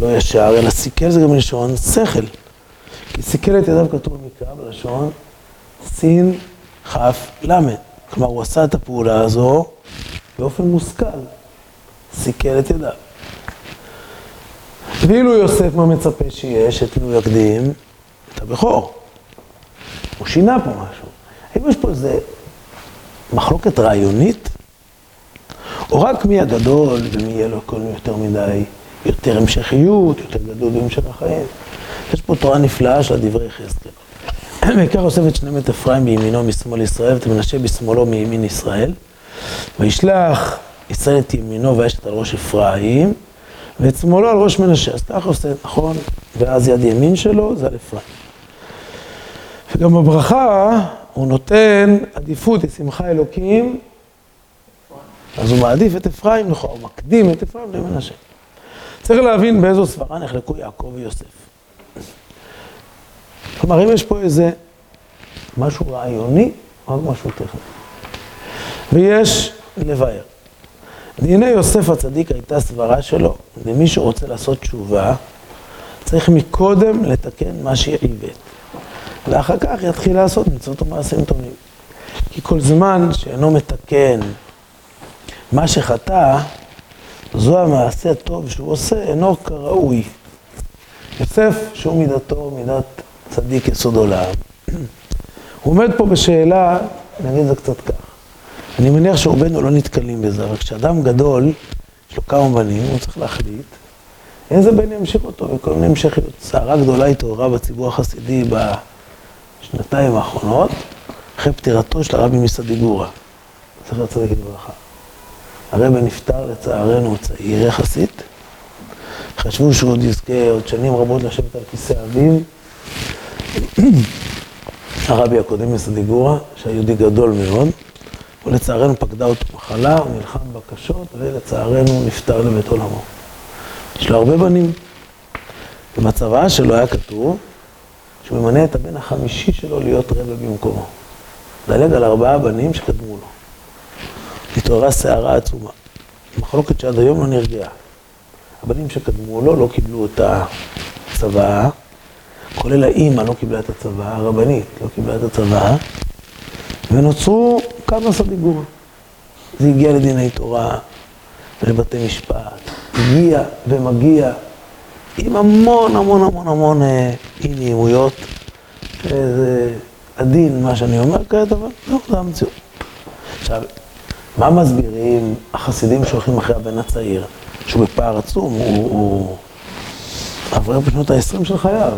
לא ישר, אלא סיכל זה גם לשון שכל. כי סיכל את ידיו כתוב במקרא בלשון סין כף למד. כלומר, הוא עשה את הפעולה הזו באופן מושכל. סיכל את ידיו. ואילו יוסף, מה מצפה שיש? את מי הוא יקדים? את הבכור. הוא שינה פה משהו. האם יש פה איזה מחלוקת רעיונית? או רק מי הגדול ומי יהיה לו הכל יותר מדי, יותר המשכיות, יותר גדול בהמשך החיים? יש פה תורה נפלאה של דברי חזקאל. בעיקר את שנים את אפרים בימינו משמאל ישראל, ואת מנשה בשמאלו מימין ישראל. וישלח ישראל את ימינו וישת על ראש אפרים, ואת שמאלו על ראש מנשה. אז ככה עושה, נכון? ואז יד ימין שלו זה על אפרים. וגם בברכה הוא נותן עדיפות לשמחה אלוקים, אז הוא מעדיף את אפרים, נכון, הוא מקדים את אפרים למנשה. צריך להבין באיזו סברה נחלקו יעקב ויוסף. כלומר, אם יש פה איזה משהו רעיוני, או משהו טכני. ויש לבאר. דיני יוסף הצדיק הייתה סברה שלו, למי שרוצה לעשות תשובה, צריך מקודם לתקן מה שעיוות. ואחר כך יתחיל לעשות מצוות ומעשים טובים. כי כל זמן שאינו מתקן מה שחטא, זו המעשה הטוב שהוא עושה, אינו כראוי. יוסף, שהוא מידתו, מידת צדיק יסוד עולם. הוא עומד פה בשאלה, נגיד זה קצת כך. אני מניח שרובנו לא נתקלים בזה, אבל כשאדם גדול, יש לו כמה בנים, הוא צריך להחליט איזה בן ימשיך אותו, וכל מיני המשכיות. סערה גדולה התעוררה בציבור החסידי בשנתיים האחרונות, אחרי פטירתו של הרבי מסדיגורה, זכר צדיק לברכה. הרבי נפטר לצערנו צעיר יחסית, חשבו שהוא עוד יזכה עוד שנים רבות לשבת על כיסא אביו. הרבי הקודם מסדיגורה, שהיה יהודי גדול מאוד, ולצערנו פקדה אותו מחלה, הוא נלחם בקשות, ולצערנו נפטר לבית עולמו. יש לו הרבה בנים. במצבה שלו היה כתוב שהוא ממנה את הבן החמישי שלו להיות רבע במקומו. דלג על ארבעה בנים שקדמו לו. התעוררה סערה עצומה. מחלוקת שעד היום לא נרגעה. הבנים שקדמו לו לא קיבלו את הצוואה, כולל האימא לא קיבלה את הצוואה, הרבנית לא קיבלה את הצוואה, ונוצרו כמה סדיגורים. זה הגיע לדיני תורה ולבתי משפט, הגיע ומגיע עם המון המון המון המון אי נעימויות. זה עדין מה שאני אומר כעת, אבל לא, זה המציאות. עכשיו, מה מסבירים החסידים שהולכים אחרי הבן הצעיר, שהוא בפער עצום, הוא, הוא עבר בשנות ה-20 של חייו.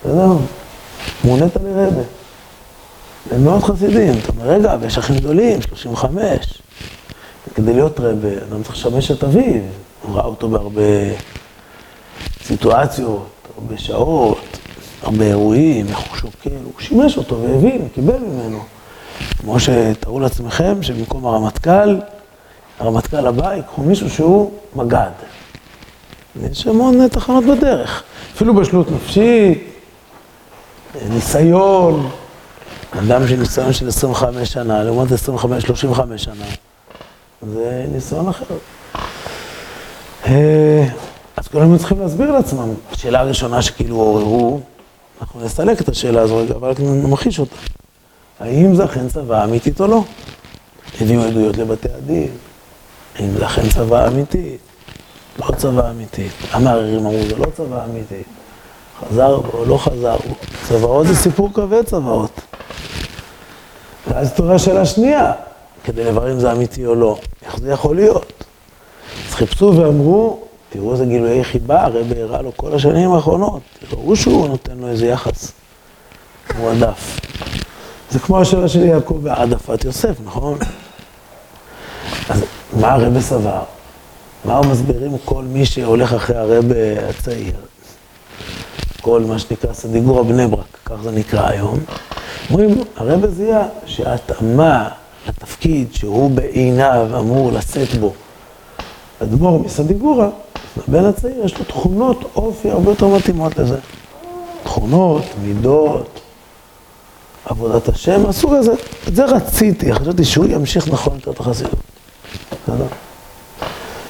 בסדר? מונית לרבה. הם מאוד חסידים. אתה אומר, רגע, ויש אחים גדולים, 35. כדי להיות רבה, אדם צריך לשמש את אביו. הוא ראה אותו בהרבה סיטואציות, הרבה שעות, הרבה אירועים, איך הוא שוקל, הוא שימש אותו והבין, קיבל ממנו. כמו שתארו לעצמכם שבמקום הרמטכ"ל, הרמטכ"ל הבא ייקחו מישהו שהוא מג"ד. יש המון תחנות בדרך. אפילו בשלות נפשית, ניסיון, אדם של ניסיון של 25 שנה, לעומת 25-35 שנה, זה ניסיון אחר. אה, אז כולם צריכים להסביר לעצמם. השאלה הראשונה שכאילו עוררו, אנחנו נסלק את השאלה הזו רגע, אבל נמחיש אותה. האם זה אכן צבא אמיתית או לא? הביאו עדויות לבתי הדין. האם זה אכן צבא אמיתית? לא צבא אמיתית. המערערים אמרו, זה לא צבא אמיתית. חזר או לא חזר, צבאות זה סיפור כבד צבאות. ואז תורה שאלה שנייה, כדי לברר אם זה אמיתי או לא, איך זה יכול להיות? אז חיפשו ואמרו, תראו איזה גילויי חיבה, הרב הראה לו כל השנים האחרונות, תראו שהוא נותן לו איזה יחס מועדף. זה כמו השאלה של יעקב בהעדפת יוסף, נכון? אז מה הרב סבר? מה מסבירים כל מי שהולך אחרי הרב הצעיר? כל מה שנקרא סדיגורה בני ברק, כך זה נקרא היום. אומרים, הרב זיהה שההתאמה לתפקיד שהוא בעיניו אמור לשאת בו, אדמו"ר מסדיגורה, הבן הצעיר יש לו תכונות אופי הרבה יותר מתאימות לזה. תכונות, מידות, עבודת השם, הסוג הזה. את זה רציתי, חשבתי שהוא ימשיך נכון יותר את החסידות. בסדר?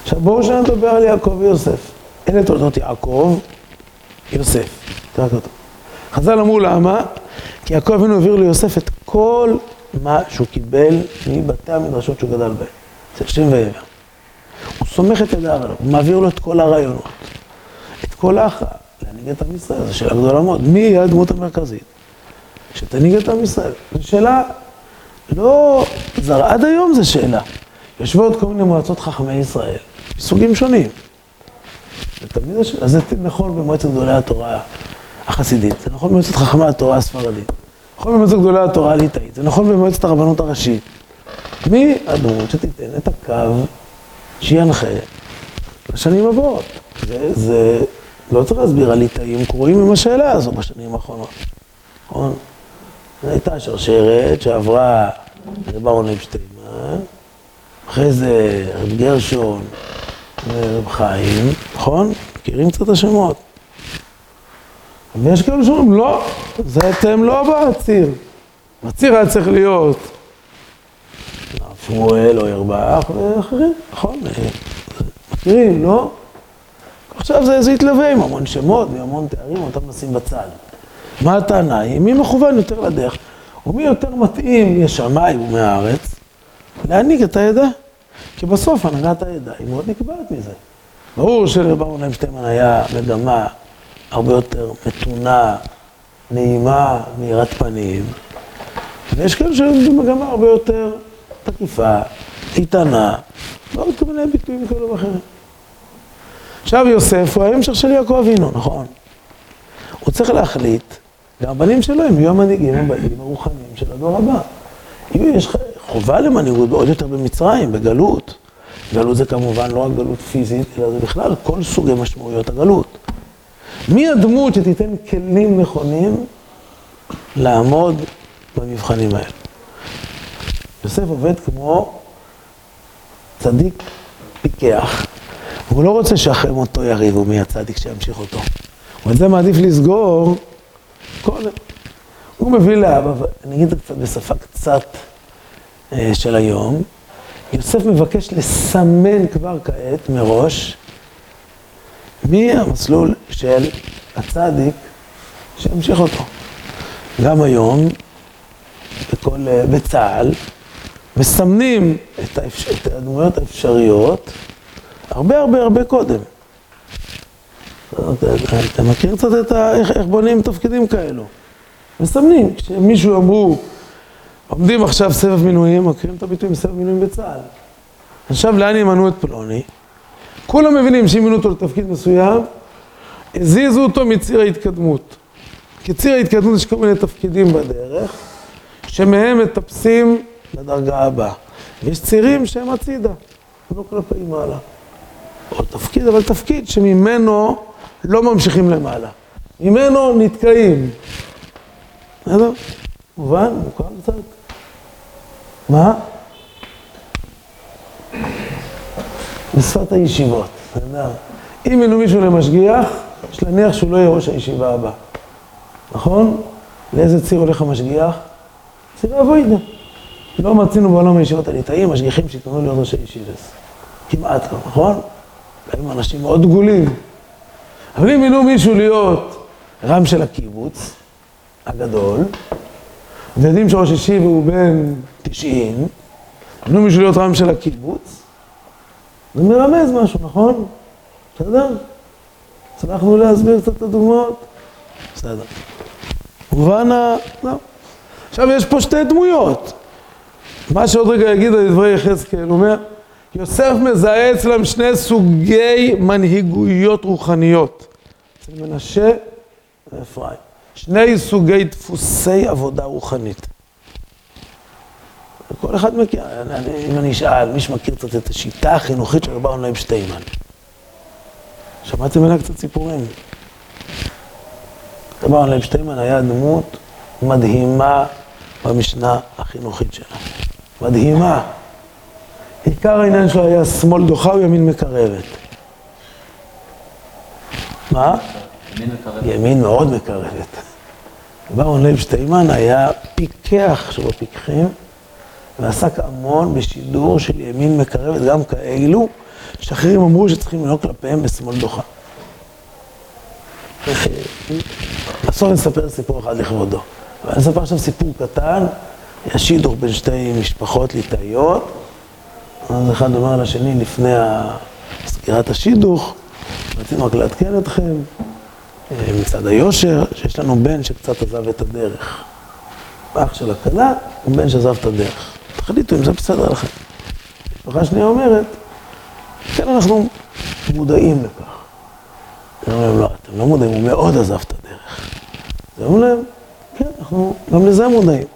עכשיו בואו שנדבר על יעקב ויוסף. אלה תולדות יעקב, יוסף. חז"ל אמרו למה? כי יעקב אבינו העביר ליוסף את כל מה שהוא קיבל מבתי המדרשות שהוא גדל בהם. אצל שם ועבר. הוא סומך את ידיו עליו, הוא מעביר לו את כל הרעיונות, את כל ההכרעה, להנהיג את עם ישראל, זו שאלה גדולה מאוד. מי יהיה הדמות המרכזית? שתנהיג את עם ישראל. זו שאלה לא זרה, עד היום זו שאלה. יושבות כל מיני מועצות חכמי ישראל, מסוגים שונים. ותמיד השאלה, זה נכון במועצת גדולי התורה החסידית, זה נכון במועצת חכמי התורה הספרדית, נכון במועצת גדולי התורה הליטאית, זה נכון במועצת הרבנות הראשית. מי הדמות שתיתן את הקו שינחה לשנים הבאות? זה, זה לא צריך להסביר, הליטאים קרואים עם השאלה הזו בשנים האחרונות, נכון? זו הייתה שרשרת שעברה רב אהרון אפשטיימן, אחרי זה רב גרשון ורב חיים, נכון? מכירים קצת השמות. ויש כאלה שאומרים, לא, זה אתם לא בציר. בציר היה צריך להיות שמואל או ירבח ואחרים, נכון? מכירים, לא? עכשיו זה, זה יתלווה עם המון שמות והמון תארים, אותם נשים בצד. מה הטענה היא? מי מכוון יותר לדרך? ומי יותר מתאים משמיים ומהארץ להנהיג את העדה? כי בסוף הנהגת העדה היא מאוד נקבעת מזה. ברור שלרב אהרון שטיימן היה מגמה הרבה יותר מתונה, נעימה, מאירת פנים, ויש כאלה שהיו במגמה הרבה יותר תקיפה, איתנה, ועוד כל מיני ביטויים כאלה ואחרים. עכשיו יוסף הוא ההמשך של יעקב אבינו, נכון? הוא צריך להחליט, והבנים שלו הם יהיו המנהיגים הבאים הרוחניים של הדור הבא. אם יש חובה למנהיגות עוד יותר במצרים, בגלות. גלות זה כמובן לא רק גלות פיזית, אלא זה בכלל כל סוגי משמעויות הגלות. מי הדמות שתיתן כלים נכונים לעמוד במבחנים האלה? יוסף עובד כמו צדיק פיקח, והוא לא רוצה שאחרי מותו יריבו מי הצדיק שימשיך אותו. את זה מעדיף לסגור קודם. הוא מביא לאבא, אני אגיד את זה בשפה קצת אה, של היום, יוסף מבקש לסמן כבר כעת מראש מי המסלול של הצדיק שימשיך אותו. גם היום, בכל, אה, בצה"ל, מסמנים את, האפשר, את הדמויות האפשריות הרבה הרבה הרבה קודם. אתה מכיר קצת את ה... איך, בונים תפקידים כאלו? מסמנים, כשמישהו אמרו, עומדים עכשיו סבב מינויים, מכירים את הביטוי סבב מינויים בצה"ל. עכשיו לאן ימנו את פלוני? כולם מבינים שאם ימנו אותו לתפקיד מסוים, הזיזו אותו מציר ההתקדמות. כי ציר ההתקדמות יש כל מיני תפקידים בדרך, שמהם מטפסים לדרגה הבאה. ויש צירים שהם הצידה, לא כלפי מעלה. או תפקיד, אבל תפקיד שממנו לא ממשיכים למעלה. ממנו נתקעים. בסדר? מובן? מוכר קצת? מה? בשפת הישיבות, יודע. אם מינו מישהו למשגיח, יש להניח שהוא לא יהיה ראש הישיבה הבא. נכון? לאיזה ציר הולך המשגיח? ציר אבוידה. לא מצינו בעולם הישיבות הליטאים משגיחים שהתמנו להיות ראשי ישיבס. כמעט לא, נכון? הם אנשים מאוד דגולים. אבל אם מינו מישהו להיות רם של הקיבוץ הגדול, ויודעים שראש ישיבה הוא בן 90, מינו מישהו להיות רם של הקיבוץ, זה מרמז משהו, נכון? בסדר? הצלחנו להסביר קצת את הדוגמאות? בסדר. מובן ה... לא. עכשיו יש פה שתי דמויות. מה שעוד רגע יגיד על דברי יחזקאל, הוא אומר, יוסף מזהה אצלם שני סוגי מנהיגויות רוחניות. אצל מנשה ואפרים. שני סוגי דפוסי עבודה רוחנית. כל אחד מכיר, אם אני אשאל, מי שמכיר קצת את השיטה החינוכית של רב אהרון לייב שטיימן. שמעתם ממנה קצת סיפורים. רב אהרון לייב שטיימן היה דמות מדהימה במשנה החינוכית שלה. מדהימה. עיקר העניין שלו היה שמאל דוחה וימין מקרבת. מה? ימין מקרבת. ימין מאוד מקרבת. רב אהרון לייב שטיימן היה פיקח שבפיקחים. ועסק המון בשידור של ימין מקרבת, גם כאלו שאחרים אמרו שצריכים לנהוג כלפיהם בשמאל דוחה. אסור לספר סיפור אחד לכבודו. ואני אספר עכשיו סיפור קטן, יש שידוך בין שתי משפחות ליטאיות. אז אחד אומר לשני לפני סגירת השידוך, רצינו רק לעדכן אתכם מצד היושר, שיש לנו בן שקצת עזב את הדרך. אח של הכלה הוא בן שעזב את הדרך. תחליטו אם זה בסדר לכם. משפחה שנייה אומרת, כן, אנחנו מודעים לכך. אני אומר להם, לא, אתם לא מודעים, הוא מאוד עזב את הדרך. אז אומרים להם, כן, אנחנו גם לזה מודעים.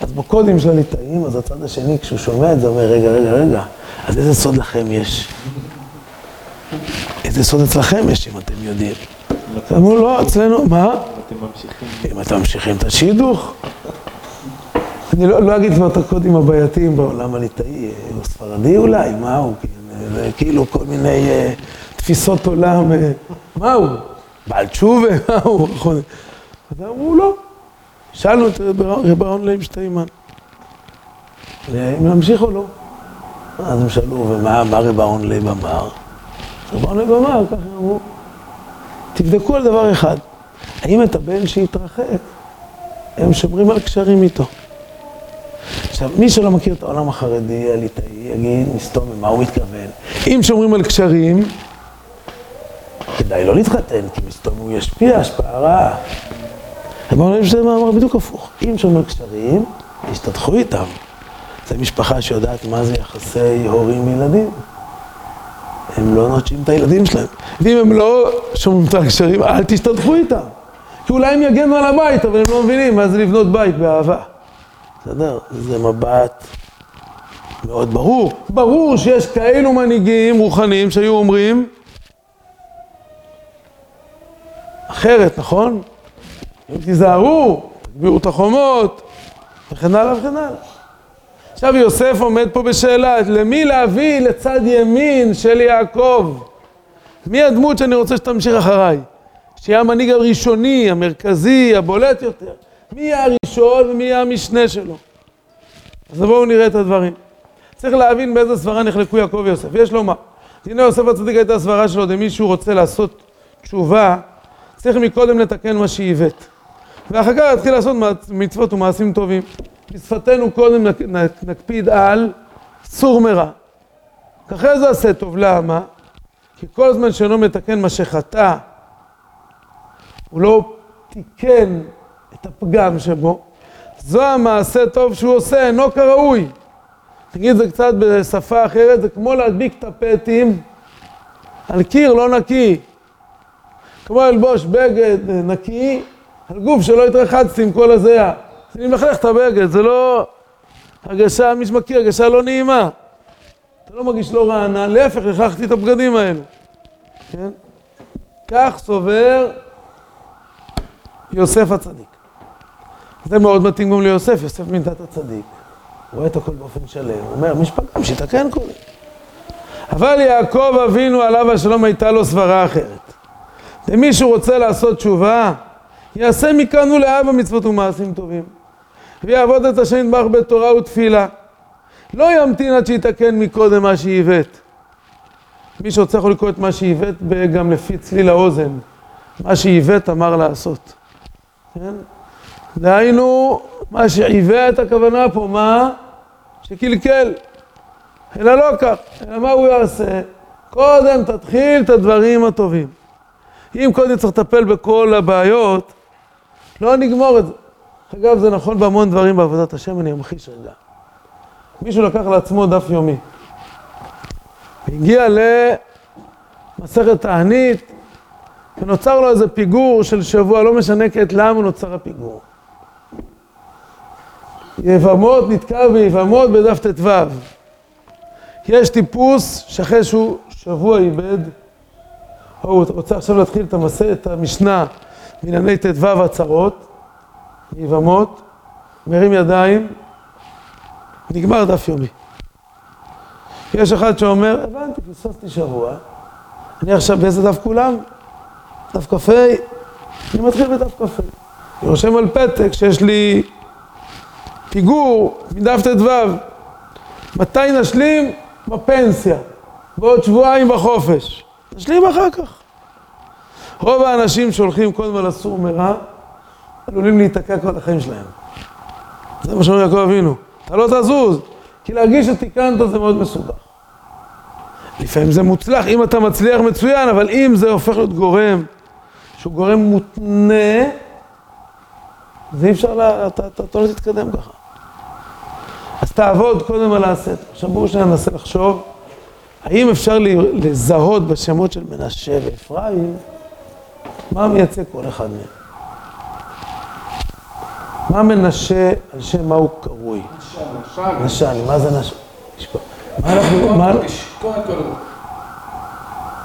אז בקודים של הליטאים, אז הצד השני, כשהוא שומע את זה, אומר, רגע, רגע, רגע, אז איזה סוד לכם יש? איזה סוד אצלכם יש, אם אתם יודעים? אמרו, לא, אצלנו, מה? אם אתם ממשיכים את השידוך. אני לא, לא אגיד כבר את הקודים הבעייתיים בעולם הליטאי, הוא ספרדי אולי, מה הוא? כאילו כל מיני uh, תפיסות עולם, uh, מה הוא? בעל תשובה, מה הוא? אז אמרו, לא. שאלנו את רב אהרון שטיימן, אם להמשיך או לא. אז הם שאלו, ומה רב אהרון לייב אמר? רב אהרון לייב אמר, ככה אמרו, תבדקו על דבר אחד, האם את הבן שהתרחק, הם שומרים על קשרים איתו. עכשיו, מי שלא מכיר את העולם החרדי, הליטאי, יגיד, מן הסתם, מה הוא מתכוון? אם שומרים על קשרים, כדאי לא להתחתן, כי מן הסתם הוא ישפיע השפעה רעה. אמרנו להם שזה מאמר בדיוק הפוך. אם שומרים על קשרים, ישתתחו איתם. זו משפחה שיודעת מה זה יחסי הורים וילדים. הם לא נוטשים את הילדים שלהם. ואם הם לא שומרים את הקשרים, אל תשתתפו איתם. כי אולי הם יגנו על הבית, אבל הם לא מבינים מה זה לבנות בית באהבה. בסדר? זה מבט מאוד ברור. ברור שיש כאלו מנהיגים רוחניים שהיו אומרים אחרת, נכון? תיזהרו, תגבירו את החומות, וכן הלאה וכן הלאה. עכשיו יוסף עומד פה בשאלה, למי להביא לצד ימין של יעקב? מי הדמות שאני רוצה שתמשיך אחריי? שיהיה המנהיג הראשוני, המרכזי, הבולט יותר. מי יהיה הראשון ומי יהיה המשנה שלו? אז בואו נראה את הדברים. צריך להבין באיזה סברה נחלקו יעקב ויוסף. יש לומר, הנה יוסף הצדיק הייתה סברה שלו, אם מישהו רוצה לעשות תשובה, צריך מקודם לתקן מה שעיוות. ואחר כך להתחיל לעשות מצוות ומעשים טובים. בשפתנו קודם נקפיד על סור מרע. אחרי זה עשה טוב, למה? כי כל זמן שאינו מתקן מה שחטא, הוא לא תיקן את הפגם שבו, זו המעשה טוב שהוא עושה, אינו כראוי. נגיד זה קצת בשפה אחרת, זה כמו להדביק טפטים על קיר לא נקי. כמו ללבוש בגד נקי גוף שלא התרחצתי עם כל הזיעה. אני מלכלך את הבגד, זה לא הרגשה, מי שמכיר, הרגשה לא נעימה. אתה לא מרגיש לא רענן, להפך, לכלכתי את הבגדים האלו. כן? כך סובר יוסף הצדיק. זה מאוד מתאים גם ליוסף, יוסף מינתת הצדיק. הוא רואה את הכל באופן שלם, הוא אומר, מי שפגם, שיתקן קודם. אבל יעקב אבינו עליו השלום הייתה לו סברה אחרת. ומי שרוצה לעשות תשובה, יעשה מכאן ולהבא מצוות ומעשים טובים. ויעבוד את השם נדבך בתורה ותפילה. לא ימתין עד שיתקן מקודם מה שעיוות. מי שרוצה יכול לקרוא את מה שעיוות גם לפי צליל האוזן. מה שעיוות אמר לעשות. כן? דהיינו, מה שעיוות הכוונה פה, מה? שקלקל. אלא לא כך, אלא מה הוא יעשה? קודם תתחיל את הדברים הטובים. אם קודם צריך לטפל בכל הבעיות, לא נגמור את זה. אגב, זה נכון בהמון דברים בעבודת השם, אני אמחיש רגע. מישהו לקח לעצמו דף יומי. הגיע למסכת תענית, ונוצר לו איזה פיגור של שבוע, לא משנה כעת למה נוצר הפיגור. יבמות, נתקע ביבמות בדף ט"ו. יש טיפוס שאחרי שהוא שבוע איבד, הוא רוצה עכשיו להתחיל את המסע, את המשנה בענייני ט"ו הצהרות, יבמות, מרים ידיים, נגמר דף יומי. יש אחד שאומר, הבנתי, פספסתי שבוע, אני עכשיו באיזה דף כולם? דף כ"ה, אני מתחיל בדף כ"ה. אני רושם על פתק שיש לי פיגור מדף ט"ו. מתי נשלים? בפנסיה. בעוד שבועיים בחופש. נשלים אחר כך. רוב האנשים שהולכים קודם על הסור מרע, עלולים להיתקע כל החיים שלהם. זה מה שאומר יעקב אבינו. אתה לא תזוז, כי להרגיש שתיקנת זה מאוד מסובך. לפעמים זה מוצלח, אם אתה מצליח מצוין, אבל אם זה הופך להיות גורם, שהוא גורם מותנה, אז אי אפשר, לה, אתה, אתה, אתה לא תתקדם ככה. אז תעבוד קודם על הסתר. עכשיו בואו שניה ננסה לחשוב, האם אפשר לזהות בשמות של מנשה ואפרים, מה מייצג כל אחד מהם? מה מנשה, על שם מה הוא קרוי? נשן, מה זה נשן? מה אנחנו, מה... קודם כל,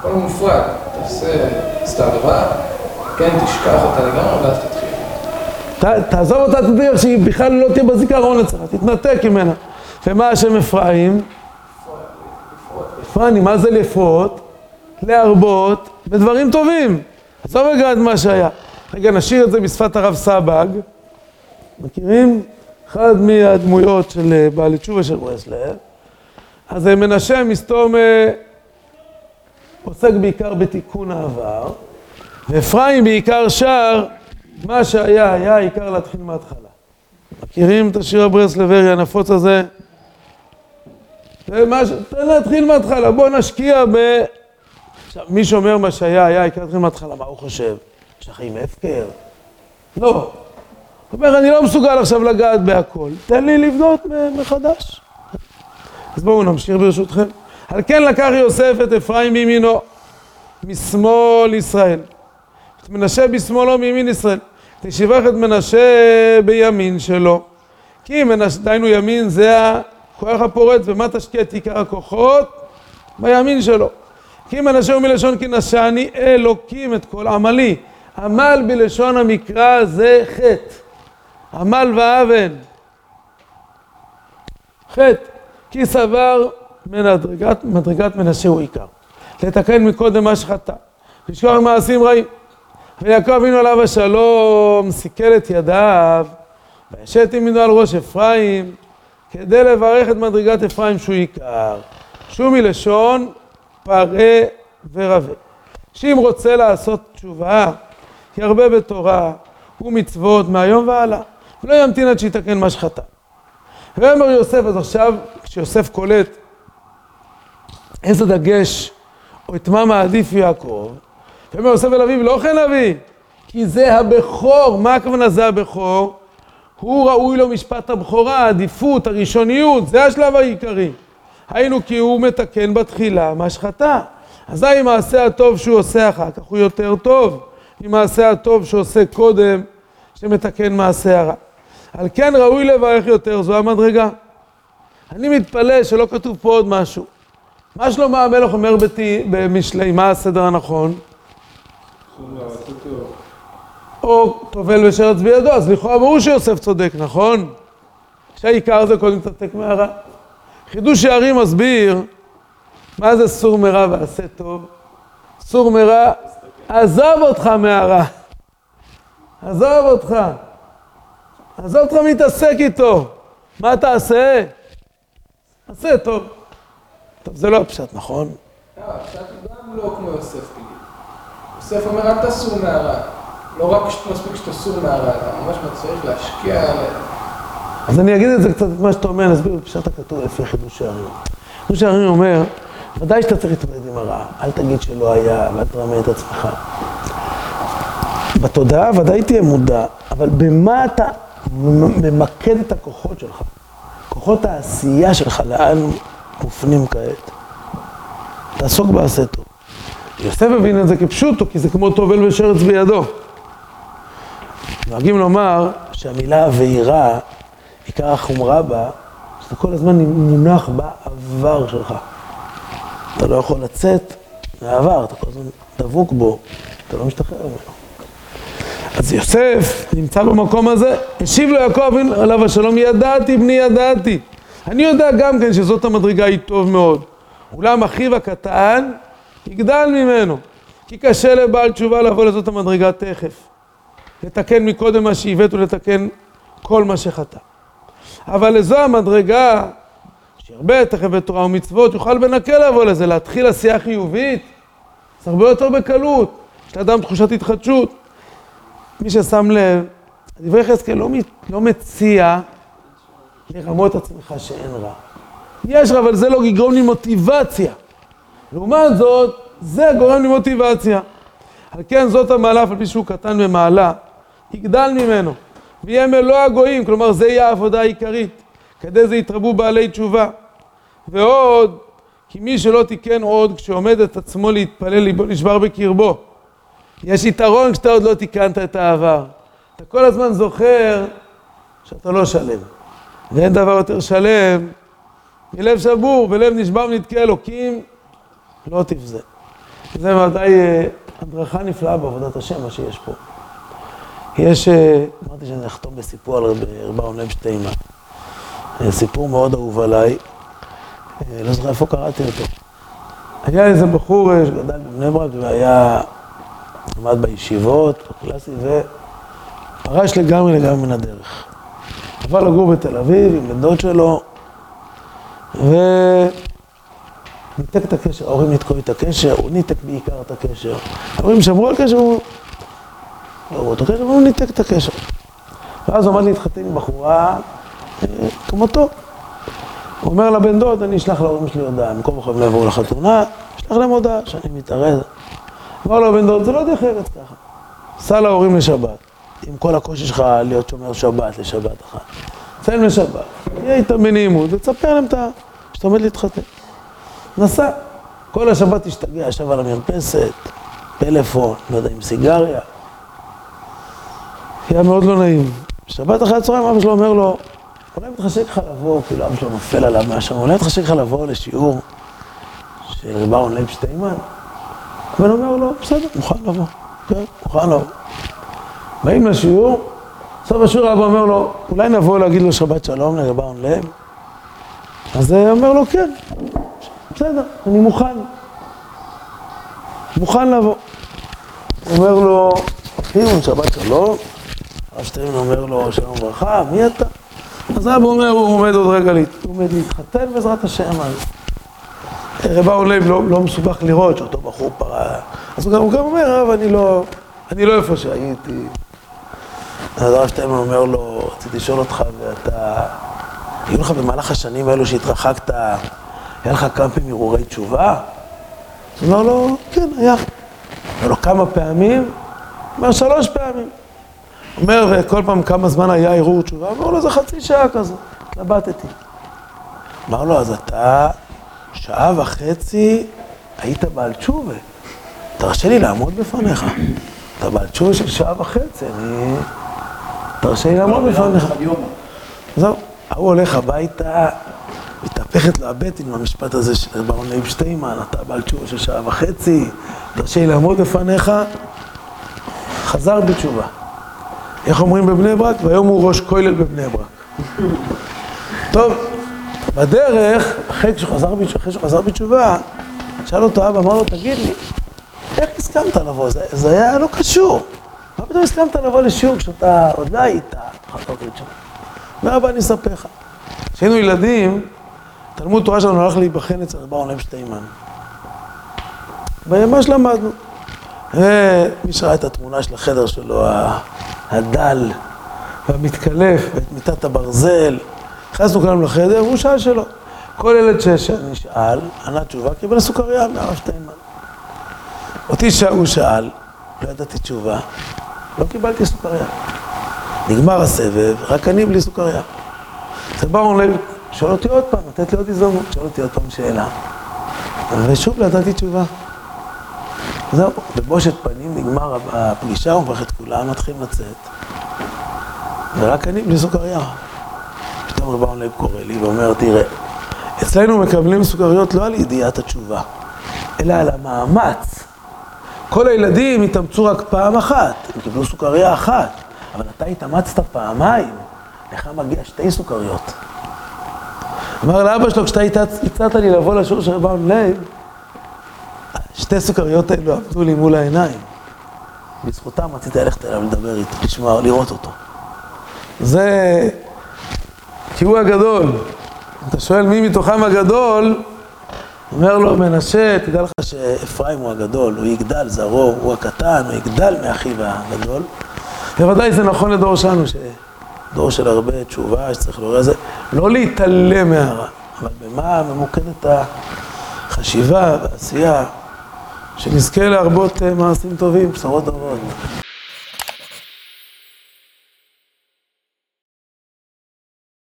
כל מופרד, תעשה סתירה, כן, תשכח אותה לגמרי, ואז תתחיל. תעזוב אותה, תדעי שהיא בכלל לא תהיה בזיכרון אצלך, תתנתק ממנה. ומה השם אפרים? אפרים, מה זה לפרוט? להרבות בדברים טובים. עזוב רגע את מה שהיה. רגע, נשאיר את זה בשפת הרב סבג. מכירים? אחד מהדמויות של אה, בעלי תשובה של ברסלב. אז מנשה מסתום עוסק בעיקר בתיקון העבר, ואפרים בעיקר שר מה שהיה היה, העיקר להתחיל מההתחלה. מכירים את השיר הברסלברי הנפוץ הזה? ומה ש... תן להתחיל מההתחלה, בוא נשקיע ב... עכשיו, מי שאומר מה שהיה היה, העיקר להתחיל מההתחלה, מה הוא חושב? שהחיים הפקר? לא. הוא אומר, אני לא מסוגל עכשיו לגעת בהכל, תן לי לבנות מחדש. אז בואו נמשיך ברשותכם. על כן לקח יוסף את אפרים מימינו, משמאל ישראל. את מנשה בשמאלו מימין ישראל. תשיבח את מנשה בימין שלו. כי מנשה, דהיינו ימין זה הכוח הפורץ, ומה תשקיע את עיקר הכוחות? בימין שלו. כי מנשה הוא מלשון כי נשני אלוקים את כל עמלי. עמל בלשון המקרא זה חטא. עמל ואוון. חטא. כי סבר מדרגת, מדרגת מנשה הוא עיקר. לתקן מקודם מה שחטא, לשכוח מעשים רעים. ויעקב אבינו עליו השלום סיכל את ידיו, וישת ימינו על ראש אפרים, כדי לברך את מדרגת אפרים שהוא עיקר. שהוא מלשון פרעה ורבה. שאם רוצה לעשות תשובה, ירבה בתורה ומצוות מהיום והלאה, ולא ימתין עד שיתקן מה שחטא. ויאמר יוסף, אז עכשיו כשיוסף קולט איזה דגש או את מה מעדיף יעקב, ויאמר יוסף אל אביו, לא כן אבי, כי זה הבכור, מה הכוונה זה הבכור? הוא ראוי לו משפט הבכורה, העדיפות, הראשוניות, זה השלב העיקרי. היינו כי הוא מתקן בתחילה מה שחטא. אזי מעשה הטוב שהוא עושה אחר כך הוא יותר טוב ממעשה הטוב שעושה קודם, שמתקן מעשה הרע. על כן ראוי לברך יותר, זו המדרגה. אני מתפלא שלא כתוב פה עוד משהו. מה שלמה המלך אומר בתי, במשלי, מה הסדר הנכון? או טובל ושרץ בידו, אז לכאורה ברור שיוסף צודק, נכון? שהעיקר זה קודם תתק מהרע. חידוש שערים מסביר מה זה סור מרע ועשה טוב. סור מרע, עזוב אותך מהרע. עזוב אותך. עזוב אותך מתעסק איתו. מה תעשה? עשה טוב. טוב, זה לא הפשט, נכון? לא, הפשט הוא גם לא כמו יוסף בדיוק. יוסף אומר, אל תסור מהרע. לא רק מספיק שתסור מהרע, אתה ממש צריך להשקיע. אז אני אגיד את זה קצת, את מה שאתה אומר, נסביר בפשט הכתוב לפי חידוש הערים. חידוש הערים אומר, ודאי שאתה צריך להתמודד עם הרע, אל תגיד שלא היה, ואל תרמה את עצמך. בתודעה ודאי תהיה מודע, אבל במה אתה ממקד את הכוחות שלך? כוחות העשייה שלך, לאן מופנים כעת? תעסוק בעשה טוב. יוסף הבין את זה כפשוטו, כי זה כמו טובל ושרץ בידו. נוהגים לומר שהמילה הבהירה, עיקר החומרה בה, שזה כל הזמן מונח בעבר שלך. אתה לא יכול לצאת מהעבר, אתה כל הזמן דבוק בו, אתה לא משתחרר ממנו. אז יוסף נמצא במקום הזה, השיב לו יעקב עליו השלום, ידעתי בני ידעתי. אני יודע גם כן שזאת המדרגה היא טוב מאוד. אולם אחיו הקטן יגדל ממנו, כי קשה לבעל תשובה לבוא לזאת המדרגה תכף. לתקן מקודם מה שהבאת ולתקן כל מה שחטא. אבל לזו המדרגה, שירבה תכף בתורה ומצוות, יוכל בנקל לבוא לזה, להתחיל עשייה חיובית, זה הרבה יותר בקלות. יש לאדם תחושת התחדשות. מי ששם לב, דברי יחזקאל לא, לא מציע לרמות עצמך שאין רע. יש רע, אבל זה לא יגרום לי מוטיבציה. לעומת זאת, זה גורם לי מוטיבציה. על כן זאת המעלה, אף על פי שהוא קטן במעלה, יגדל ממנו, ויהיה מלוא הגויים, כלומר זה יהיה העבודה העיקרית. כדי זה יתרבו בעלי תשובה. ועוד, כי מי שלא תיקן עוד, כשעומד את עצמו להתפלל, ליבו נשבר בקרבו. יש יתרון כשאתה עוד לא תיקנת את העבר. אתה כל הזמן זוכר שאתה לא שלם. ואין דבר יותר שלם מלב שבור ולב נשבר ונתקה אלוקים, לא תבזה. זה ודאי אה, הדרכה נפלאה בעבודת השם, מה שיש פה. יש, אה, אמרתי שאני אחתום בסיפור על רב אהרון לב שטיימן. אה, סיפור מאוד אהוב עליי, לא זוכר איפה קראתי אותו. היה איזה בחור שגדל בבני ברק והיה, עמד בישיבות, קלאסי, ופרש לגמרי לגמרי מן הדרך. עבר לגור בתל אביב עם בן דוד שלו, וניתק את הקשר, ההורים ניתקו את הקשר, הוא ניתק בעיקר את הקשר. ההורים שמרו על קשר, לא ראו את הקשר, והוא ניתק את הקשר. ואז הוא עמד להתחתן עם בחורה אה, כמותו. הוא אומר לבן דוד, אני אשלח להורים שלי הודעה, במקום יכולים לעבור לחתונה, אשלח להם הודעה שאני מתערד. אמר לו הבן דוד, זה לא דרך ארץ ככה. סע להורים לשבת. עם כל הקושי שלך להיות שומר שבת לשבת אחת. להם לשבת, תהיה איתם בנעימות ותספר להם שאתה עומד להתחתן. נסע, כל השבת השתגע, ישב על המרפסת, פלאפון, לא יודע, עם סיגריה. היה מאוד לא נעים. שבת אחרי הצהריים אבא שלו אומר לו, אולי מתחשק לך לבוא, כאילו אבא שלו נופל עליו מהשם, אולי מתחשק לך לבוא לשיעור של רב אהרון לייב שטיימן? הבן אומר לו, בסדר, מוכן לבוא, כן, מוכן לבוא. באים לשיעור, בסוף השיעור אבא אומר לו, אולי נבוא להגיד לו שבת שלום לרב לייב? אז הוא אומר לו, כן, בסדר, אני מוכן. מוכן לבוא. הוא אומר לו, פירון, שבת שלום. שטיין אומר לו, שלום וברכה, מי אתה? אז אבא אומר, הוא עומד עוד רגע, הוא עומד להתחתן בעזרת השם. רב אהרון לב לא, לא מסובך לראות שאותו בחור פרה. אז הוא גם, הוא גם אומר, הרב, אני לא, אני לא איפה שהייתי. אז הרב שטיינמן אומר לו, רציתי לשאול אותך, ואתה... היו לך במהלך השנים האלו שהתרחקת, היה לך כמה פעמים הרהורי תשובה? אז הוא אומר לו, כן, היה. אומר לו, כמה פעמים? הוא אומר, שלוש פעמים. אומר, כל פעם כמה זמן היה הרהור תשובה? אמר לו, זה חצי שעה כזו, התלבטתי. אמר לו, אז אתה שעה וחצי היית בעל תשובה. תרשה לי לעמוד בפניך. אתה בעל תשובה של שעה וחצי, אני... תרשה לי לעמוד בפניך. זהו, ההוא הולך הביתה, מתהפכת לו הבטן עם המשפט הזה של ר' אהרון לייב שטיינמן, אתה בעל תשובה של שעה וחצי, תרשה לי לעמוד בפניך, חזר בתשובה. איך אומרים בבני ברק? והיום הוא ראש כולל בבני ברק. טוב, בדרך, אחרי שהוא חזר בתשובה, שאל אותו אבא, אמר לו, תגיד לי, איך הסכמת לבוא? זה, זה היה לא קשור. מה פתאום הסכמת לבוא לשיעור כשאתה עוד לא היית חזרת בתשובה? אומר אבא, אני אספר לך. כשהיינו ילדים, תלמוד תורה שלנו הלך להיבחן אצל רב אהרון לב שטיימן. וממש למדנו. ומי שראה את התמונה של החדר שלו, הדל והמתקלף, ואת מיטת הברזל, נכנסנו כולנו לחדר, והוא שאל שלו. כל ילד שנשאל, ענה תשובה, קיבל סוכריה מהרב שטיינמן. אותי הוא שאל, לא ידעתי תשובה, לא קיבלתי סוכריה. נגמר הסבב, רק אני בלי סוכריה. אז באו לב, שואל אותי עוד פעם, לתת לי עוד הזדמנות, שואל אותי עוד פעם שאלה. ושוב לא ידעתי תשובה. זהו, בבושת פנים נגמר הפגישה, הוא מברך את כולם, מתחילים לצאת. ורק אני בלי סוכריה. פתאום רב לב קורא לי ואומר, תראה, אצלנו מקבלים סוכריות לא על ידיעת התשובה, אלא על המאמץ. כל הילדים התאמצו רק פעם אחת, הם קיבלו סוכריה אחת, אבל אתה התאמצת פעמיים, לך מגיע שתי סוכריות. אמר לאבא שלו, כשאתה הצעת לי לבוא לשיעור של רב לב, שתי סוכריות האלו עבדו לי מול העיניים. בזכותם רציתי ללכת אליו לדבר איתו, לשמוע, לראות אותו. זה... כי הוא הגדול. אתה שואל מי מתוכם הגדול, אומר לו מנשה, תדע לך שאפרים הוא הגדול, הוא יגדל זרעו, הוא הקטן, הוא יגדל מאחיו הגדול. בוודאי זה נכון לדור שלנו, שדור של הרבה תשובה, שצריך לעורר את זה, לא להתעלם מהרע, אבל במה ממוקדת החשיבה והעשייה, שנזכה להרבות מעשים טובים, בשורות טובות.